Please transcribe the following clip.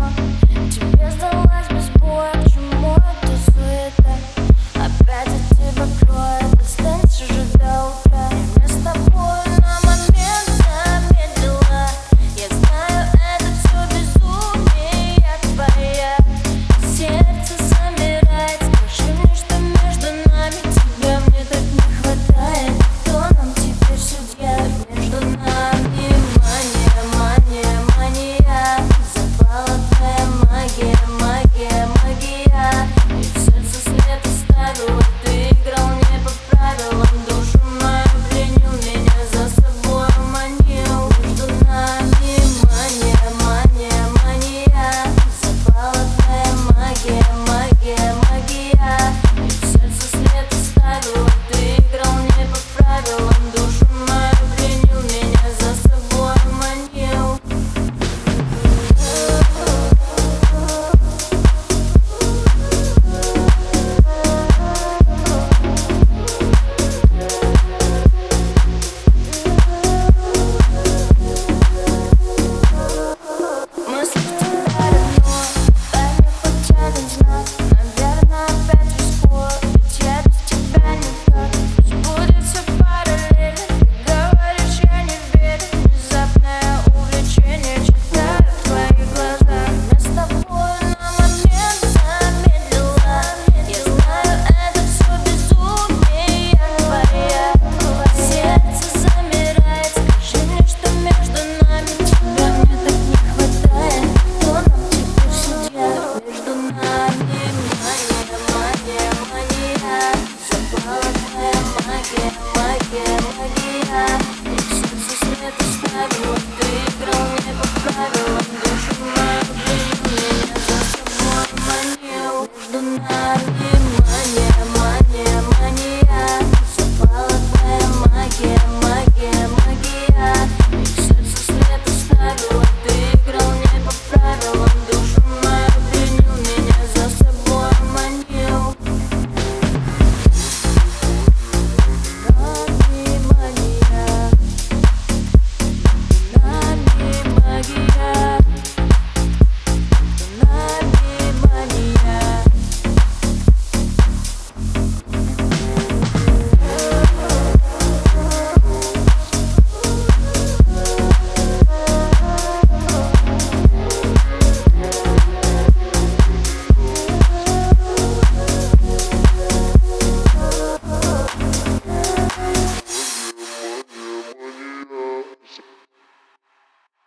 to pierce the